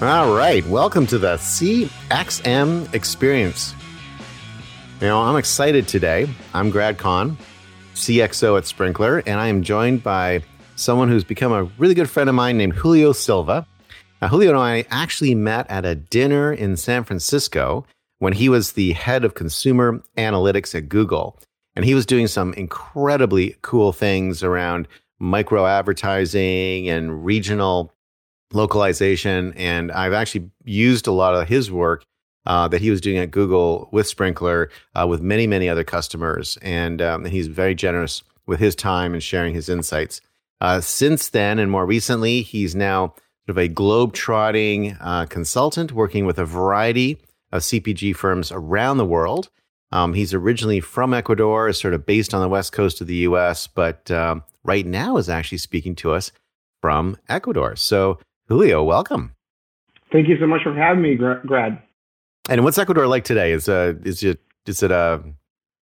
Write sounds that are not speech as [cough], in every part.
All right, welcome to the CXM experience. You know, I'm excited today. I'm Grad Conn, CXO at Sprinklr, and I am joined by someone who's become a really good friend of mine named Julio Silva. Now, Julio and I actually met at a dinner in San Francisco when he was the head of consumer analytics at Google. And he was doing some incredibly cool things around micro advertising and regional localization. And I've actually used a lot of his work uh, that he was doing at Google with Sprinklr uh, with many, many other customers. And, um, and, he's very generous with his time and sharing his insights. Uh, since then, and more recently, he's now sort of a globe-trotting uh, consultant working with a variety of CPG firms around the world. Um, he's originally from Ecuador, is sort of based on the west coast of the U.S., but um, right now is actually speaking to us from Ecuador. So Julio, welcome. Thank you so much for having me, Grad. And what's Ecuador like today? Is uh is it is it a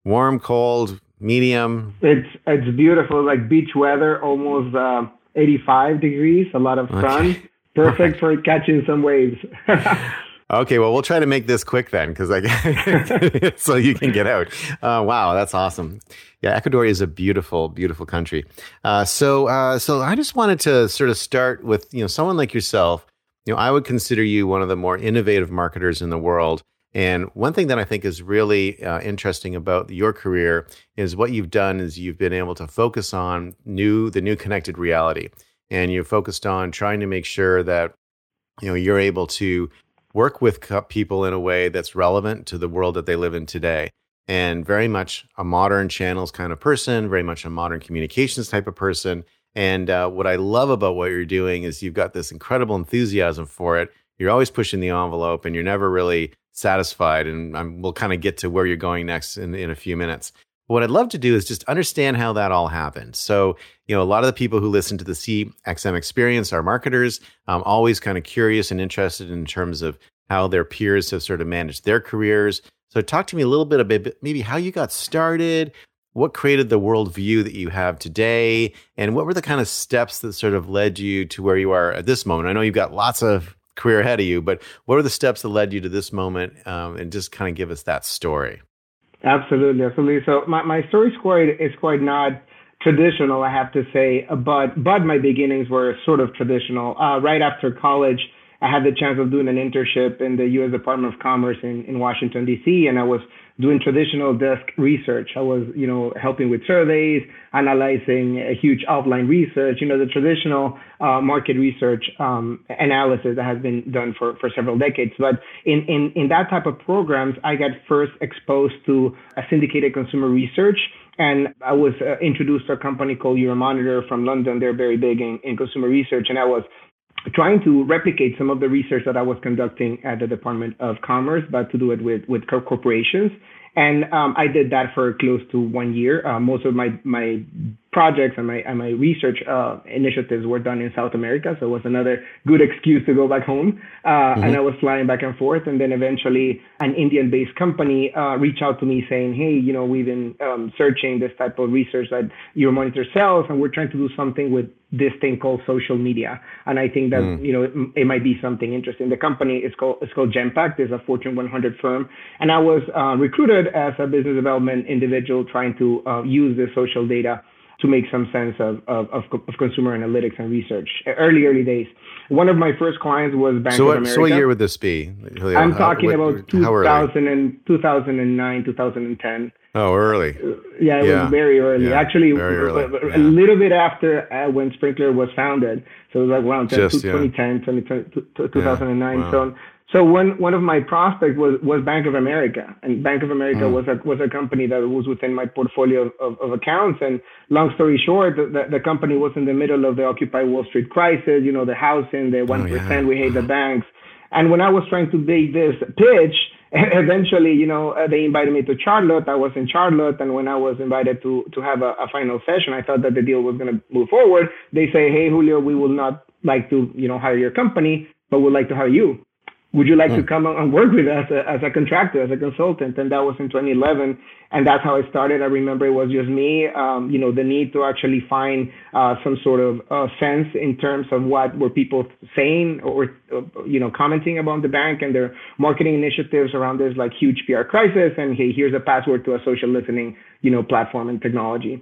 warm, cold, medium? It's it's beautiful, like beach weather, almost uh, 85 degrees, a lot of sun, okay. perfect for catching some waves. [laughs] okay, well, we'll try to make this quick then, because I [laughs] so you can get out. Uh, wow, that's awesome. Yeah, Ecuador is a beautiful, beautiful country. Uh, so, uh, so I just wanted to sort of start with you know someone like yourself. You know, I would consider you one of the more innovative marketers in the world. And one thing that I think is really uh, interesting about your career is what you've done is you've been able to focus on new the new connected reality, and you've focused on trying to make sure that you know you're able to work with people in a way that's relevant to the world that they live in today and very much a modern channels kind of person, very much a modern communications type of person. And uh, what I love about what you're doing is you've got this incredible enthusiasm for it. You're always pushing the envelope and you're never really satisfied. And I'm, we'll kind of get to where you're going next in, in a few minutes. What I'd love to do is just understand how that all happened. So, you know, a lot of the people who listen to the CXM experience are marketers, um, always kind of curious and interested in terms of how their peers have sort of managed their careers, so, talk to me a little bit about maybe how you got started, what created the worldview that you have today, and what were the kind of steps that sort of led you to where you are at this moment? I know you've got lots of career ahead of you, but what are the steps that led you to this moment? Um, and just kind of give us that story. Absolutely, absolutely. So, my, my story is quite is quite not traditional, I have to say, but but my beginnings were sort of traditional. Uh, right after college. I had the chance of doing an internship in the U.S. Department of Commerce in, in Washington D.C. and I was doing traditional desk research. I was, you know, helping with surveys, analyzing a huge offline research, you know, the traditional uh, market research um, analysis that has been done for, for several decades. But in, in, in that type of programs, I got first exposed to a syndicated consumer research and I was uh, introduced to a company called Euromonitor from London. They're very big in, in consumer research, and I was trying to replicate some of the research that I was conducting at the Department of Commerce, but to do it with, with corporations. And um, I did that for close to one year. Uh, most of my, my projects and my, and my research uh, initiatives were done in South America. So it was another good excuse to go back home. Uh, mm-hmm. And I was flying back and forth. And then eventually an Indian based company uh, reached out to me saying, Hey, you know, we've been um, searching this type of research that Euromonitor sells, and we're trying to do something with this thing called social media. And I think that, mm. you know, it, it, might be something interesting. The company is called, it's called Genpact. It's a Fortune 100 firm. And I was uh, recruited as a business development individual trying to uh, use this social data to make some sense of, of, of, of, consumer analytics and research. Early, early days. One of my first clients was Bank so what, of America. So what year would this be? Julio? I'm talking how, about 2000 and, 2009, 2010. Oh, early. Uh, yeah, it yeah. was very early. Yeah, Actually, very early. a little bit after uh, when Sprinklr was founded. So it was like around Just, 2010, 2009. Wow. So so one one of my prospects was was Bank of America, and Bank of America mm. was a was a company that was within my portfolio of, of accounts. And long story short, the, the company was in the middle of the Occupy Wall Street crisis. You know, the housing, the one oh, yeah. we hate the banks. And when I was trying to make this pitch, [laughs] eventually, you know, uh, they invited me to Charlotte. I was in Charlotte, and when I was invited to to have a, a final session, I thought that the deal was going to move forward. They say, "Hey, Julio, we will not like to, you know, hire your company, but we'd like to hire you." Would you like mm. to hmm. come and work with us as a contractor, as a consultant? And that was in 2011. And that's how I started. I remember it was just me, um, you know, the need to actually find uh, some sort of uh, sense in terms of what were people saying or, uh, you know, commenting about the bank and their marketing initiatives around this like huge PR crisis. And hey, here's a password to a social listening, you know, platform and technology.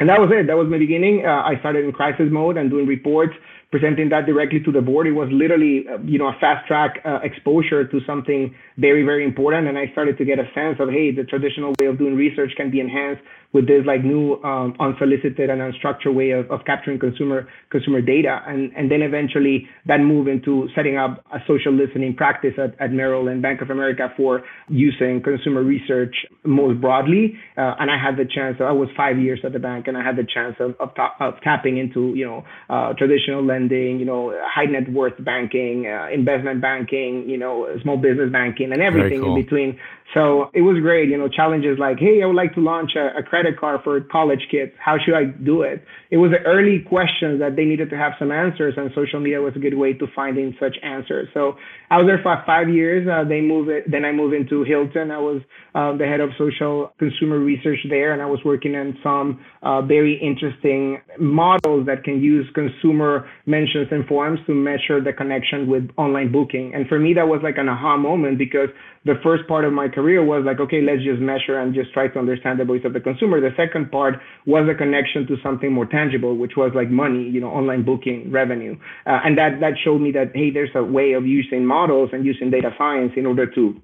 And that was it. That was my beginning. Uh, I started in crisis mode and doing reports presenting that directly to the board. It was literally, uh, you know, a fast track uh, exposure to something very, very important. And I started to get a sense of, hey, the traditional way of doing research can be enhanced with this like new um, unsolicited and unstructured way of, of capturing consumer consumer data. And, and then eventually that move into setting up a social listening practice at, at Merrill and Bank of America for using consumer research most broadly. Uh, and I had the chance, I was five years at the bank and I had the chance of, of, of tapping into, you know, uh, traditional lending, you know, high net worth banking, uh, investment banking, you know, small business banking and everything cool. in between. So it was great, you know, challenges like, hey, I would like to launch a, a, credit card for college kids. How should I do it? It was the early questions that they needed to have some answers, and social media was a good way to finding such answers. So I was there for five years. Uh, they moved it, then I moved into Hilton. I was uh, the head of social consumer research there, and I was working on some uh, very interesting models that can use consumer mentions and forms to measure the connection with online booking. And for me, that was like an aha moment because the first part of my career was like, okay, let's just measure and just try to understand the voice of the consumer. The second part was a connection to something more tangible, which was like money, you know, online booking revenue. Uh, and that, that showed me that, hey, there's a way of using models and using data science in order to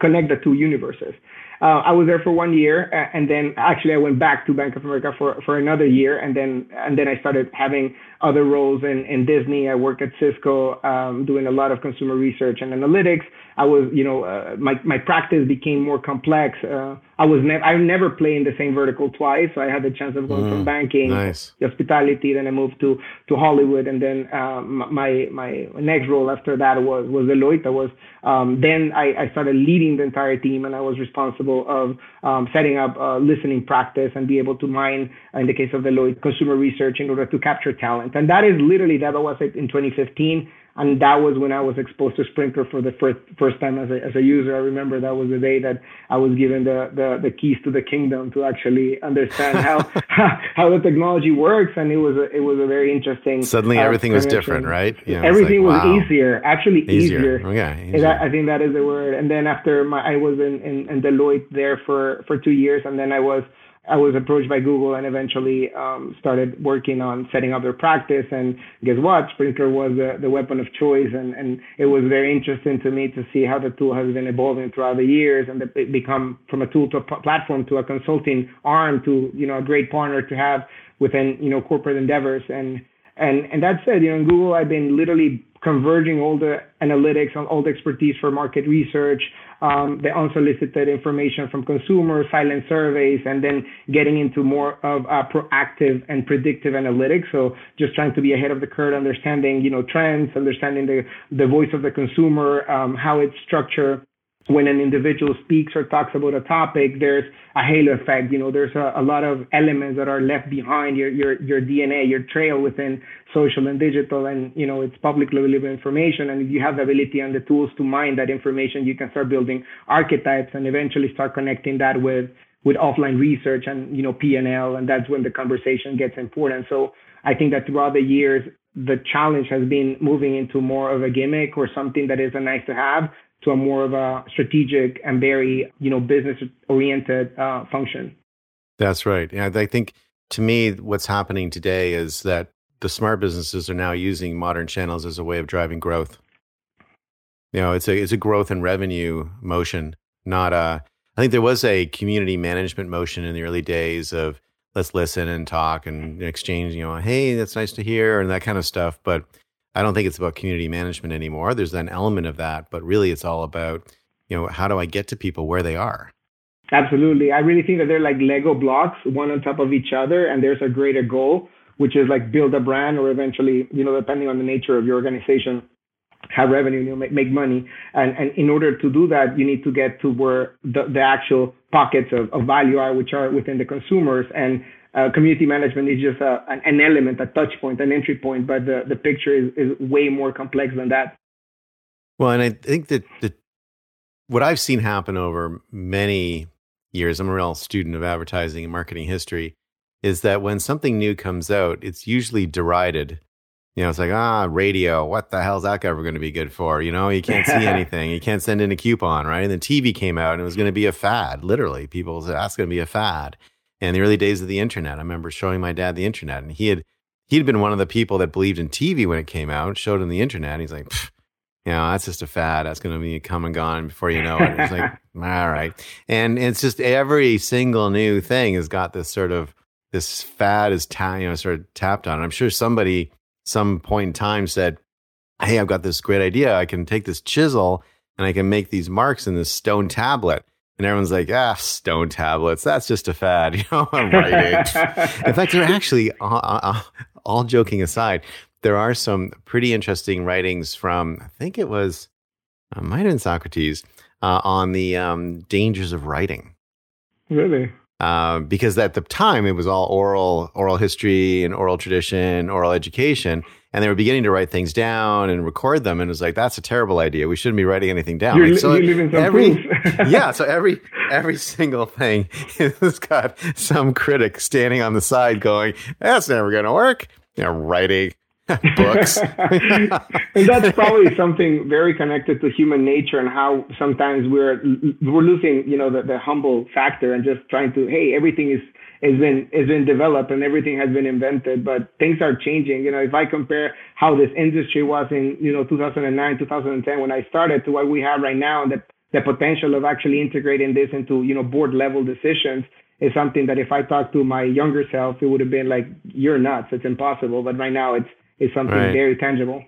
connect the two universes. Uh, I was there for one year, and then actually I went back to Bank of America for, for another year, and then and then I started having other roles in, in Disney. I worked at Cisco, um, doing a lot of consumer research and analytics. I was, you know, uh, my my practice became more complex. Uh, I was never I never played in the same vertical twice. So I had the chance of going mm, from banking, nice. hospitality, then I moved to to Hollywood, and then um, my my next role after that was was Deloitte. I was um, then I, I started leading the entire team, and I was responsible of um, setting up a listening practice and be able to mine, in the case of Deloitte, consumer research in order to capture talent. And that is literally that was it in 2015 and that was when I was exposed to Sprinklr for the first first time as a as a user. I remember that was the day that I was given the the, the keys to the kingdom to actually understand how [laughs] how the technology works, and it was a, it was a very interesting. Suddenly, uh, everything was different, right? Yeah, everything like, was wow. easier, actually easier. easier. Okay, easier. I think that is the word. And then after my, I was in, in in Deloitte there for for two years, and then I was I was approached by Google and eventually um, started working on setting up their practice. And guess what? Sprinklr was the, the weapon of choice. And, and it was very interesting to me to see how the tool has been evolving throughout the years and it become from a tool to a platform to a consulting arm to, you know, a great partner to have within, you know, corporate endeavors. And, and, and that said, you know, in Google, I've been literally converging all the analytics and all the expertise for market research, um, the unsolicited information from consumers, silent surveys, and then getting into more of uh, proactive and predictive analytics. So just trying to be ahead of the curve, understanding you know trends, understanding the the voice of the consumer, um, how it's structured when an individual speaks or talks about a topic, there's a halo effect. You know, there's a, a, lot of elements that are left behind your, your, your DNA, your trail within social and digital, and you know, it's publicly available information. And if you have the ability and the tools to mine that information, you can start building archetypes and eventually start connecting that with with offline research and you know PNL, and that's when the conversation gets important. So I think that throughout the years, the challenge has been moving into more of a gimmick or something that is a nice to have to a more of a strategic and very you know business oriented uh, function. That's right. Yeah, I think to me, what's happening today is that the smart businesses are now using modern channels as a way of driving growth. You know, it's a it's a growth and revenue motion, not a. I think there was a community management motion in the early days of let's listen and talk and exchange. You know, hey, that's nice to hear and that kind of stuff, but I don't think it's about community management anymore. There's an element of that, but really it's all about, you know, how do I get to people where they are? Absolutely. I really think that they're like Lego blocks, one on top of each other, and there's a greater goal, which is like build a brand or eventually, you know, depending on the nature of your organization, have revenue, you know, make, make money. And, and in order to do that, you need to get to where the, the actual pockets of, of value are, which are within the consumers. And uh, community management is just a, an, an, element, a touch point, an entry point, but the, the picture is, is way more complex than that. Well, and I think that the what I've seen happen over many years, I'm a real student of advertising and marketing history, is that when something new comes out, it's usually derided. You know, it's like, ah, radio, what the hell's that ever going to be good for? You know, you can't see [laughs] anything. You can't send in a coupon, right? And then TV came out and it was going to be a fad, literally. People said, that's going to be a fad. And the early days of the internet, I remember showing my dad the internet and he had, he'd been one of the people that believed in TV when it came out, showed him the internet. And he's like, you know, that's just a fad. That's going to be come and gone before you know it. It's like, [laughs] all right. And it's just every single new thing has got this sort of, this fad is, ta- you know, sort of tapped on. I'm sure somebody, some point in time said, Hey, I've got this great idea. I can take this chisel and I can make these marks in this stone tablet. And everyone's like, ah, stone tablets. That's just a fad. [laughs] You know, I'm writing. in fact, they're actually, uh, uh, all joking aside, there are some pretty interesting writings from, I think it was, uh, might have been Socrates, uh, on the um, dangers of writing. Really? Uh, because at the time it was all oral, oral history and oral tradition, oral education, and they were beginning to write things down and record them, and it was like that's a terrible idea. We shouldn't be writing anything down. You're, so every, [laughs] yeah, so every [laughs] every single thing has got some critic standing on the side going, "That's never going to work." You know, writing [laughs] books. and that's probably something very connected to human nature and how sometimes we're we're losing, you know, the, the humble factor and just trying to, hey, everything is has been has been developed and everything has been invented, but things are changing. You know, if I compare how this industry was in, you know, 2009, 2010 when I started to what we have right now and the the potential of actually integrating this into, you know, board level decisions is something that if I talked to my younger self, it would have been like, you're nuts. It's impossible. But right now it's it's something right. very tangible.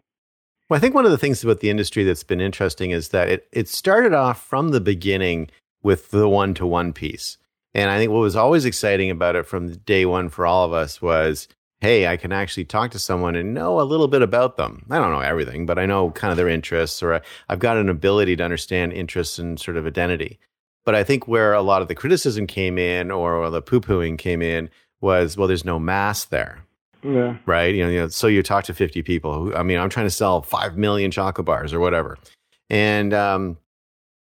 Well, I think one of the things about the industry that's been interesting is that it, it started off from the beginning with the one to one piece. And I think what was always exciting about it from day one for all of us was hey, I can actually talk to someone and know a little bit about them. I don't know everything, but I know kind of their interests, or I've got an ability to understand interests and sort of identity. But I think where a lot of the criticism came in or the poo pooing came in was, well, there's no mass there. Yeah. Right. You know, you know, so you talk to 50 people who, I mean, I'm trying to sell 5 million chocolate bars or whatever. And um,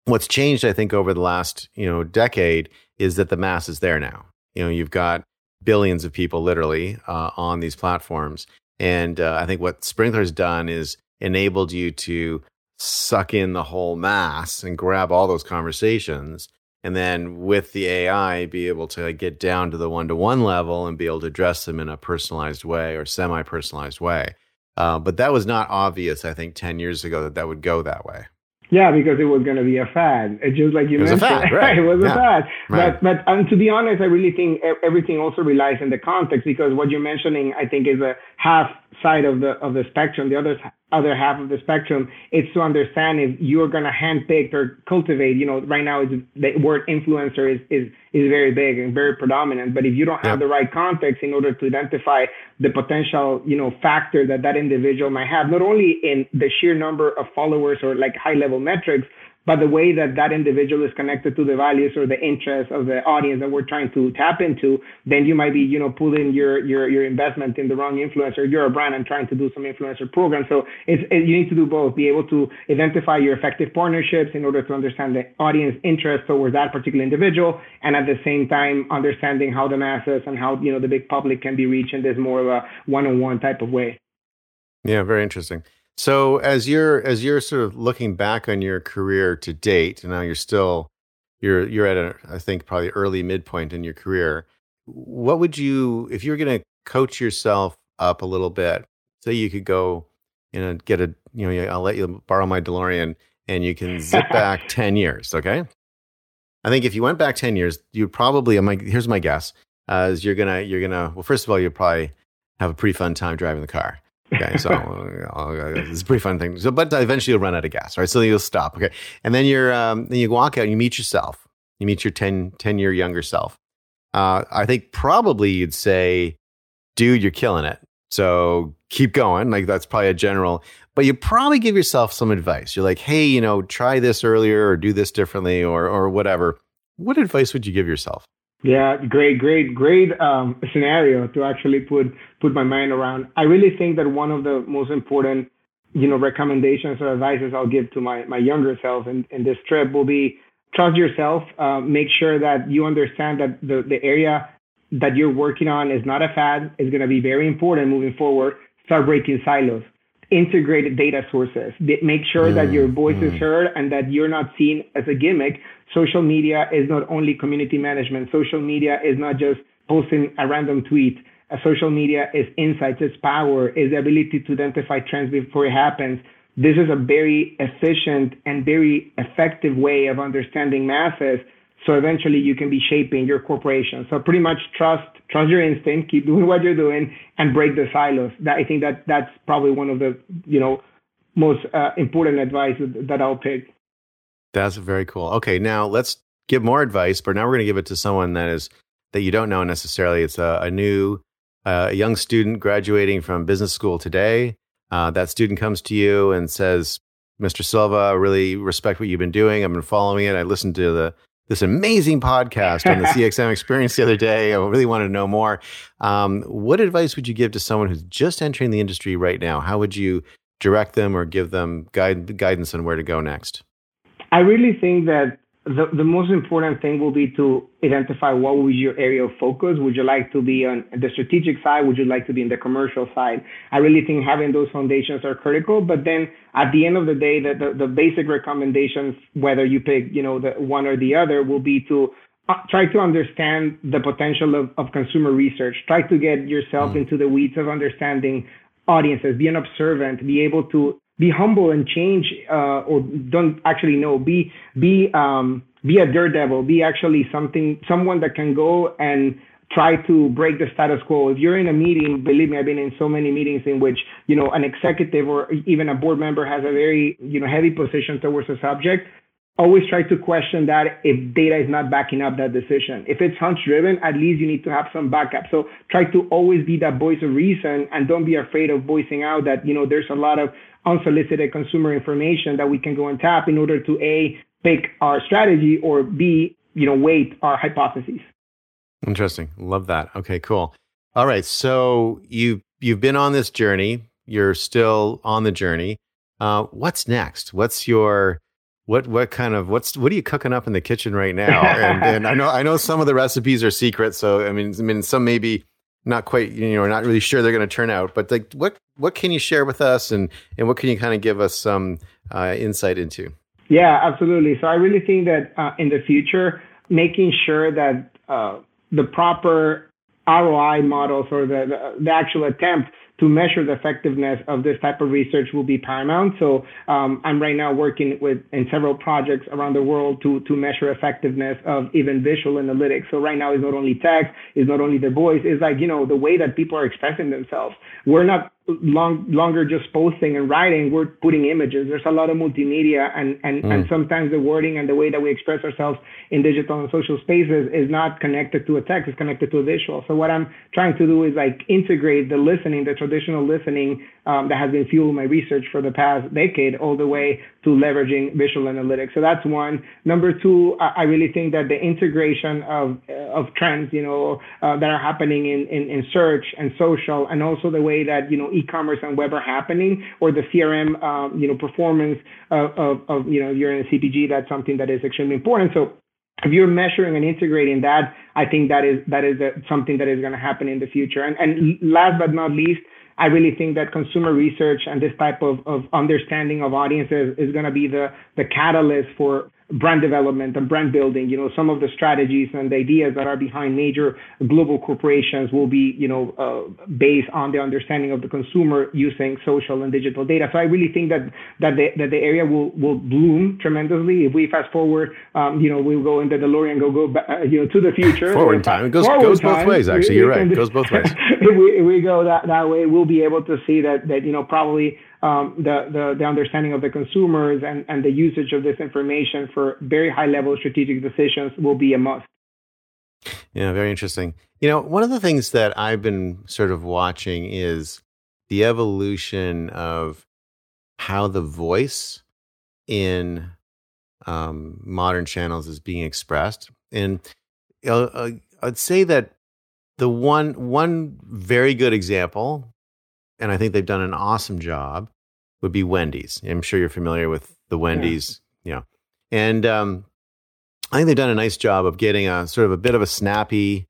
what's changed, I think, over the last, you know, decade is that the mass is there now. You know, you've got billions of people literally uh, on these platforms. And uh, I think what Sprinklr's done is enabled you to suck in the whole mass and grab all those conversations and then with the AI be able to get down to the one to one level and be able to address them in a personalized way or semi personalized way. Uh, but that was not obvious, I think, 10 years ago that that would go that way. Yeah, because it was going to be a fad. It's just like you it mentioned, fad, right. [laughs] it was yeah. a fad. Right. But but and to be honest, I really think everything also relies in the context because what you're mentioning, I think, is a half side of the of the spectrum. The other other half of the spectrum is to understand if you're going to handpick or cultivate. You know, right now it's, the word influencer is is is very big and very predominant. But if you don't have the right context in order to identify the potential, you know, factor that that individual might have, not only in the sheer number of followers or like high level metrics, but the way that that individual is connected to the values or the interests of the audience that we're trying to tap into, then you might be, you know, pulling your your your investment in the wrong influencer. You're a brand and trying to do some influencer program. So it's it, you need to do both. Be able to identify your effective partnerships in order to understand the audience interest towards that particular individual, and at the same time understanding how the masses and how you know the big public can be reached in this more of a one-on-one type of way. Yeah, very interesting. So as you're as you're sort of looking back on your career to date, and now you're still you're you're at a I think probably early midpoint in your career. What would you if you're going to coach yourself up a little bit? Say you could go, you know, get a you know I'll let you borrow my DeLorean and you can zip [laughs] back ten years. Okay, I think if you went back ten years, you'd probably. I'm like, here's my guess: uh, is you're gonna you're gonna well, first of all, you'll probably have a pretty fun time driving the car. Okay, so uh, it's a pretty fun thing. So, but eventually you'll run out of gas, right? So you'll stop. Okay, and then you're um, then you walk out and you meet yourself. You meet your 10, 10 year younger self. Uh, I think probably you'd say, "Dude, you're killing it." So keep going. Like that's probably a general. But you probably give yourself some advice. You're like, "Hey, you know, try this earlier, or do this differently, or or whatever." What advice would you give yourself? Yeah, great, great, great um, scenario to actually put put my mind around. I really think that one of the most important you know, recommendations or advices I'll give to my, my younger self in, in this trip will be trust yourself. Uh, make sure that you understand that the, the area that you're working on is not a fad. It's going to be very important moving forward. Start breaking silos. Integrate data sources. Make sure mm, that your voice mm. is heard and that you're not seen as a gimmick. Social media is not only community management. Social media is not just posting a random tweet uh, social media is insights, it's power, is the ability to identify trends before it happens. This is a very efficient and very effective way of understanding masses. So eventually you can be shaping your corporation. So pretty much trust, trust your instinct, keep doing what you're doing and break the silos. That, I think that that's probably one of the, you know, most uh, important advice that I'll pick. That's very cool. Okay. Now let's give more advice, but now we're going to give it to someone that is, that you don't know necessarily. It's a, a new uh, a young student graduating from business school today. Uh, that student comes to you and says, Mr. Silva, I really respect what you've been doing. I've been following it. I listened to the this amazing podcast on the [laughs] CXM experience the other day. I really wanted to know more. Um, what advice would you give to someone who's just entering the industry right now? How would you direct them or give them guide, guidance on where to go next? I really think that the, the most important thing will be to identify what will be your area of focus. Would you like to be on the strategic side? Would you like to be in the commercial side? I really think having those foundations are critical. But then at the end of the day, the, the, the basic recommendations, whether you pick, you know, the one or the other, will be to uh, try to understand the potential of, of consumer research. Try to get yourself mm. into the weeds of understanding audiences, be an observant, be able to be humble and change uh, or don't actually know. Be be um, be a daredevil. Be actually something someone that can go and try to break the status quo. If you're in a meeting believe me i've been in so many meetings in which you know an executive or even a board member has a very you know heavy position towards a subject always try to question that if data is not backing up that decision. If it's hunch driven, at least you need to have some backup. So try to always be that voice of reason and don't be afraid of voicing out that, you know, there's a lot of unsolicited consumer information that we can go and tap in order to A, pick our strategy or B, you know, weight our hypotheses. Interesting. Love that. Okay, cool. All right. So you you've been on this journey. You're still on the journey. Uh, what's next? What's your what what kind of what's what are you cooking up in the kitchen right now? And, [laughs] and I know I know some of the recipes are secret, so I mean I mean some maybe not quite you know not really sure they're going to turn out. But like what what can you share with us, and and what can you kind of give us some uh, insight into? Yeah, absolutely. So I really think that uh, in the future, making sure that uh, the proper ROI models or the, the, the actual attempt to measure the effectiveness of this type of research will be paramount. So um, I'm right now working with in several projects around the world to to measure effectiveness of even visual analytics. So right now it's not only text, it's not only the voice, it's like you know the way that people are expressing themselves. We're not long longer just posting and writing we're putting images there's a lot of multimedia and and, mm. and sometimes the wording and the way that we express ourselves in digital and social spaces is not connected to a text it's connected to a visual so what i'm trying to do is like integrate the listening the traditional listening um, that has been fueling my research for the past decade all the way to leveraging visual analytics so that's one number two i, I really think that the integration of uh, of trends you know uh, that are happening in, in in search and social and also the way that you know e-commerce and web are happening, or the CRM, um, you know, performance of, of, of, you know, you're in a CPG, that's something that is extremely important. So if you're measuring and integrating that, I think that is that is a, something that is going to happen in the future. And, and last but not least, I really think that consumer research and this type of, of understanding of audiences is going to be the, the catalyst for brand development and brand building. You know, some of the strategies and ideas that are behind major global corporations will be, you know, uh, based on the understanding of the consumer using social and digital data. So I really think that that the that the area will will bloom tremendously. If we fast forward, um, you know, we'll go in the DeLorean, go go back, uh, you know, to the future. Forward in time. It goes goes both ways. Actually, we, you're right. It goes both ways. [laughs] if we if we go that that way, we'll be able to see that that you know probably um, the, the, the understanding of the consumers and, and the usage of this information for very high level strategic decisions will be a must. Yeah, very interesting. You know, one of the things that I've been sort of watching is the evolution of how the voice in um, modern channels is being expressed. And uh, I'd say that the one one very good example and I think they've done an awesome job, would be Wendy's. I'm sure you're familiar with the Wendy's, yeah. you know. And um, I think they've done a nice job of getting a sort of a bit of a snappy,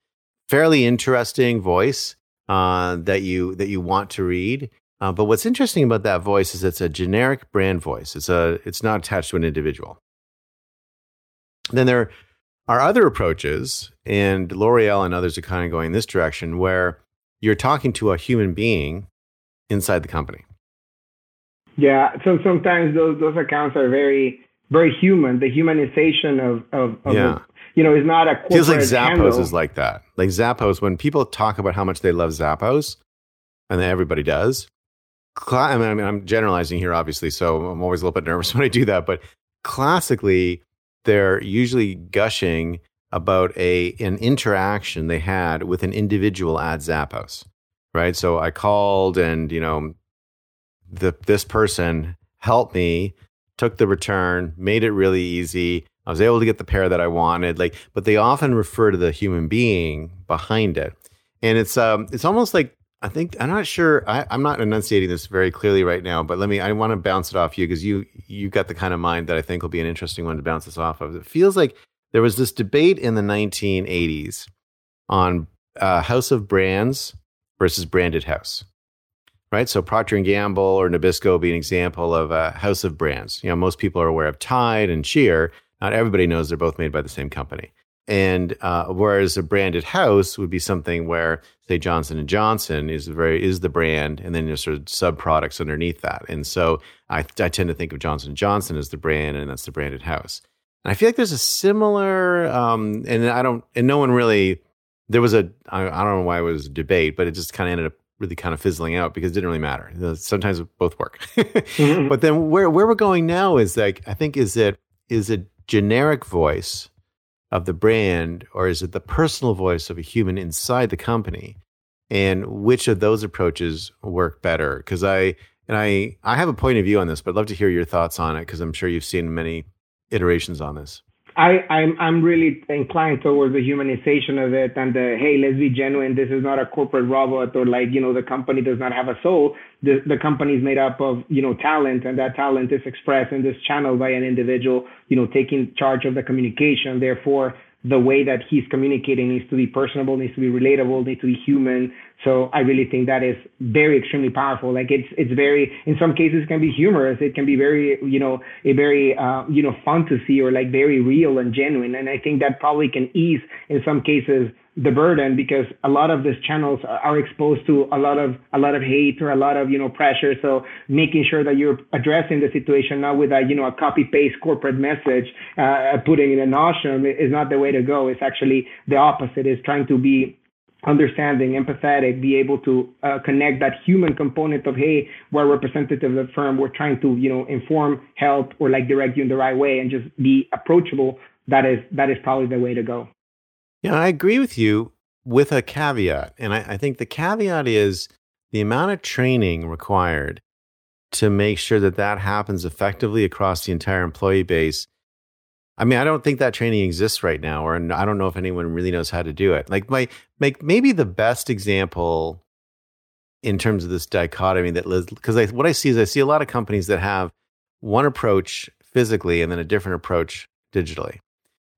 fairly interesting voice uh, that you that you want to read. Uh, but what's interesting about that voice is it's a generic brand voice. It's a it's not attached to an individual. Then there are other approaches, and L'Oreal and others are kind of going this direction, where you're talking to a human being inside the company. Yeah, so sometimes those those accounts are very very human. The humanization of of, of yeah. You know is not a feels like Zappos handle. is like that. Like Zappos, when people talk about how much they love Zappos, and everybody does. I mean, I'm generalizing here, obviously, so I'm always a little bit nervous [laughs] when I do that. But classically, they're usually gushing about a an interaction they had with an individual at Zappos, right? So I called, and you know, the this person helped me, took the return, made it really easy. I was able to get the pair that I wanted. Like, but they often refer to the human being behind it, and it's um, it's almost like I think I'm not sure. I, am not enunciating this very clearly right now, but let me. I want to bounce it off you because you you got the kind of mind that I think will be an interesting one to bounce this off of. It feels like there was this debate in the 1980s on uh, house of brands versus branded house, right? So Procter and Gamble or Nabisco be an example of a house of brands. You know, most people are aware of Tide and Cheer. Not everybody knows they're both made by the same company. And uh, whereas a branded house would be something where, say, Johnson and Johnson is very is the brand, and then there's sort of sub products underneath that. And so I, I tend to think of Johnson and Johnson as the brand, and that's the branded house. And I feel like there's a similar, um, and I don't, and no one really. There was a I, I don't know why it was a debate, but it just kind of ended up really kind of fizzling out because it didn't really matter. Sometimes both work. mm-hmm. [laughs] But then where where we're going now is like I think is it is a generic voice of the brand or is it the personal voice of a human inside the company and which of those approaches work better because i and i i have a point of view on this but i'd love to hear your thoughts on it because i'm sure you've seen many iterations on this I, I'm I'm really inclined towards the humanization of it and the hey, let's be genuine. This is not a corporate robot or like you know the company does not have a soul. The the company is made up of you know talent, and that talent is expressed in this channel by an individual. You know, taking charge of the communication. Therefore, the way that he's communicating needs to be personable, needs to be relatable, needs to be human. So I really think that is very extremely powerful. Like it's it's very in some cases can be humorous. It can be very you know a very uh, you know see or like very real and genuine. And I think that probably can ease in some cases the burden because a lot of these channels are exposed to a lot of a lot of hate or a lot of you know pressure so making sure that you're addressing the situation not with a you know a copy paste corporate message uh, putting in a notion is not the way to go it's actually the opposite is trying to be understanding, empathetic, be able to uh, connect that human component of, hey, we're representative of the firm, we're trying to, you know, inform, help, or like direct you in the right way, and just be approachable. That is that is probably the way to go. Yeah, I agree with you with a caveat, and I, I think the caveat is the amount of training required to make sure that that happens effectively across the entire employee base I mean, I don't think that training exists right now, or I don't know if anyone really knows how to do it. Like my, like maybe the best example in terms of this dichotomy that Liz because what I see is I see a lot of companies that have one approach physically and then a different approach digitally.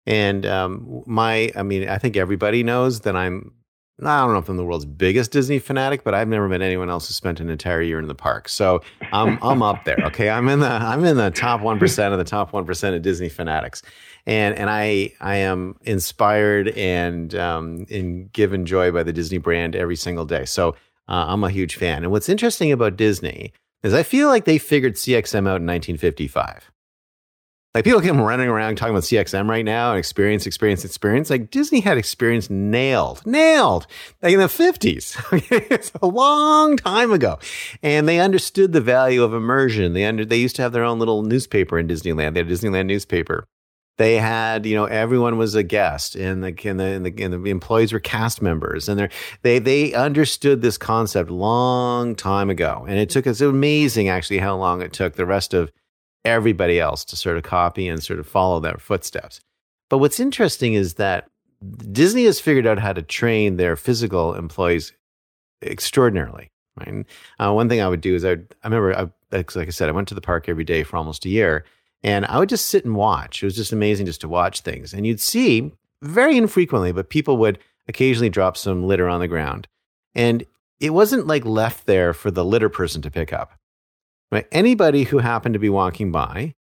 And um, my, I mean, I think everybody knows that I'm I don't know if I'm the world's biggest Disney fanatic, but I've never met anyone else who spent an entire year in the park. So I'm I'm up there. Okay, I'm in the I'm in the top one percent of the top one percent of Disney fanatics, and and I I am inspired and um, and given joy by the Disney brand every single day. So uh, I'm a huge fan. And what's interesting about Disney is I feel like they figured CXM out in 1955. Like people come running around talking about CXM right now and experience, experience, experience. Like Disney had experience nailed, nailed, like in the 50s. [laughs] it's a long time ago. And they understood the value of immersion. They under, they used to have their own little newspaper in Disneyland. They had a Disneyland newspaper. They had, you know, everyone was a guest and the, and the, and the, and the employees were cast members and they, they understood this concept long time ago. And it took us amazing actually how long it took the rest of everybody else to sort of copy and sort of follow their footsteps. But what's interesting is that Disney has figured out how to train their physical employees extraordinarily. Right? Uh, one thing I would do is I, I remember I, like I said, I went to the park every day for almost a year, and I would just sit and watch. It was just amazing just to watch things, and you'd see very infrequently, but people would occasionally drop some litter on the ground, and it wasn't like left there for the litter person to pick up. Right? Anybody who happened to be walking by,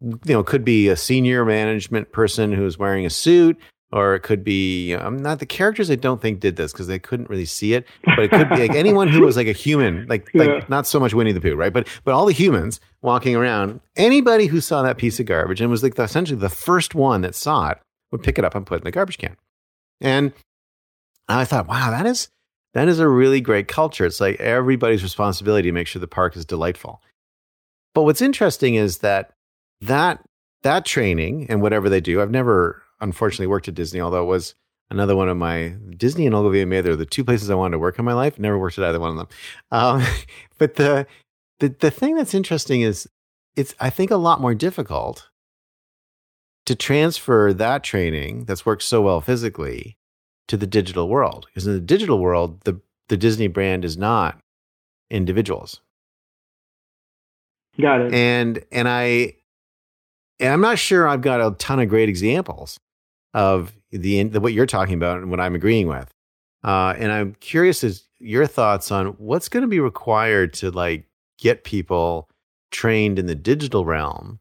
you know, could be a senior management person who's wearing a suit, or it could be I'm not the characters I don't think did this because they couldn't really see it, but it could be like anyone who was like a human, like [laughs] yeah. like not so much Winnie the Pooh, right? But but all the humans walking around, anybody who saw that piece of garbage and was like the, essentially the first one that saw it would pick it up and put it in the garbage can. And I thought, wow, that is that is a really great culture. It's like everybody's responsibility to make sure the park is delightful. But what's interesting is that that that training and whatever they do, I've never unfortunately worked at Disney, although it was another one of my Disney and Ogilvy and Mather, the two places I wanted to work in my life. Never worked at either one of them. Um, [laughs] but the, the the thing that's interesting is it's I think a lot more difficult to transfer that training that's worked so well physically to the digital world. Because in the digital world, the the Disney brand is not individuals. Got it. And and I and I'm not sure I've got a ton of great examples of the, the what you're talking about and what I'm agreeing with. Uh, and I'm curious as your thoughts on what's going to be required to like get people trained in the digital realm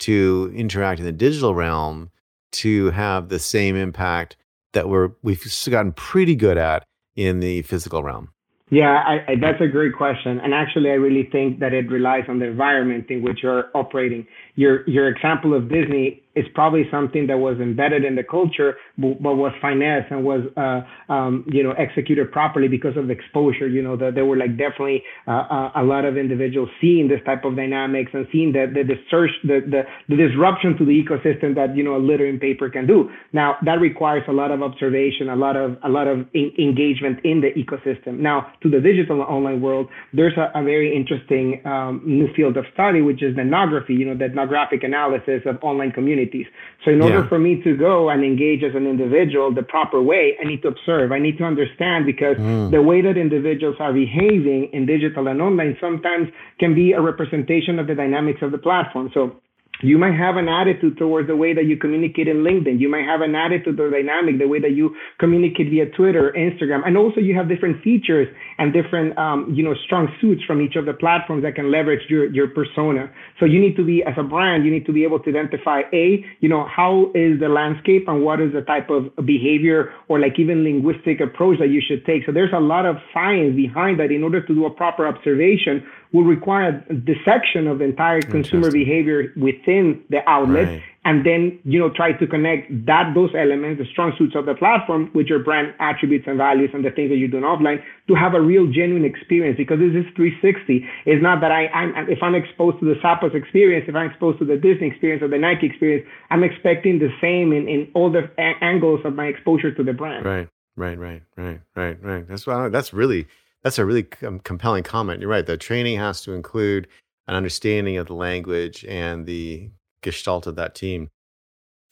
to interact in the digital realm to have the same impact that we're we've gotten pretty good at in the physical realm. Yeah, that's a great question. And actually, I really think that it relies on the environment in which you're operating. Your your example of Disney is probably something that was embedded in the culture, but, but was finessed and was, uh, um, you know, executed properly because of exposure. You know, that there were like definitely uh, uh, a lot of individuals seeing this type of dynamics and seeing the the, the search, the, the the disruption to the ecosystem that you know a littering paper can do. Now that requires a lot of observation, a lot of a lot of in, engagement in the ecosystem. Now to the digital online world, there's a, a very interesting um, new field of study, which is ethnography. You know, the ethnographic analysis of online communities communities. So in order yeah. for me to go and engage as an individual the proper way, I need to observe. I need to understand because mm. the way that individuals are behaving in digital and online sometimes can be a representation of the dynamics of the platform. So you might have an attitude towards the way that you communicate in LinkedIn. You might have an attitude or dynamic, the way that you communicate via Twitter, Instagram, and also you have different features and different, um, you know, strong suits from each of the platforms that can leverage your your persona. So you need to be, as a brand, you need to be able to identify a, you know, how is the landscape and what is the type of behavior or like even linguistic approach that you should take. So there's a lot of science behind that in order to do a proper observation will require dissection of entire consumer behavior within the outlet right. and then you know try to connect that those elements the strong suits of the platform with your brand attributes and values and the things that you're doing offline to have a real genuine experience because this is 360 it's not that I, I'm if I'm exposed to the Zappos experience if I'm exposed to the Disney experience or the Nike experience I'm expecting the same in, in all the a- angles of my exposure to the brand. Right. Right right right right right. That's why that's really that's a really com- compelling comment. You're right. The training has to include an understanding of the language and the gestalt of that team.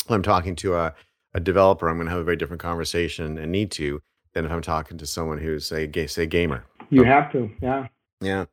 When I'm talking to a, a developer, I'm going to have a very different conversation and need to than if I'm talking to someone who's a say gamer. You have to, yeah, yeah.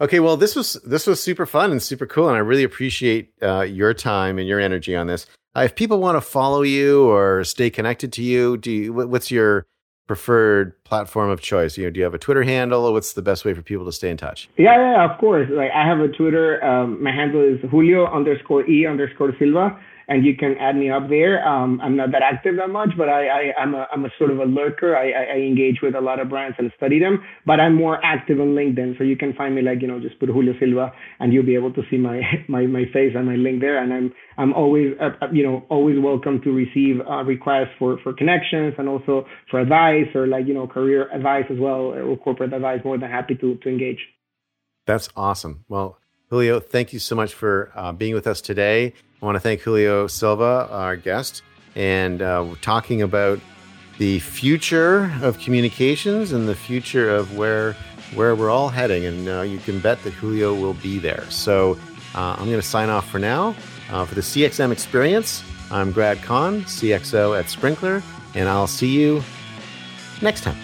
Okay, well, this was this was super fun and super cool, and I really appreciate uh, your time and your energy on this. Uh, if people want to follow you or stay connected to you, do you, what's your preferred platform of choice? You know, do you have a Twitter handle? What's the best way for people to stay in touch? Yeah, yeah, of course. Like I have a Twitter. Um, my handle is Julio underscore E underscore Silva and you can add me up there. Um, I'm not that active that much, but I, I am a I'm a sort of a lurker. I, I, I engage with a lot of brands and study them, but I'm more active on LinkedIn. So you can find me like you know just put Julio Silva, and you'll be able to see my [laughs] my my face and my link there. And I'm I'm always uh, uh, you know always welcome to receive uh, requests for for connections and also for advice or like you know career advice as well or corporate advice. More than happy to to engage. That's awesome. Well, Julio, thank you so much for uh, being with us today. I want to thank Julio Silva, our guest, and uh, we're talking about the future of communications and the future of where where we're all heading. And uh, you can bet that Julio will be there. So uh, I'm going to sign off for now. Uh, for the CXM experience, I'm Grad Conn, CXO at Sprinklr, and I'll see you next time.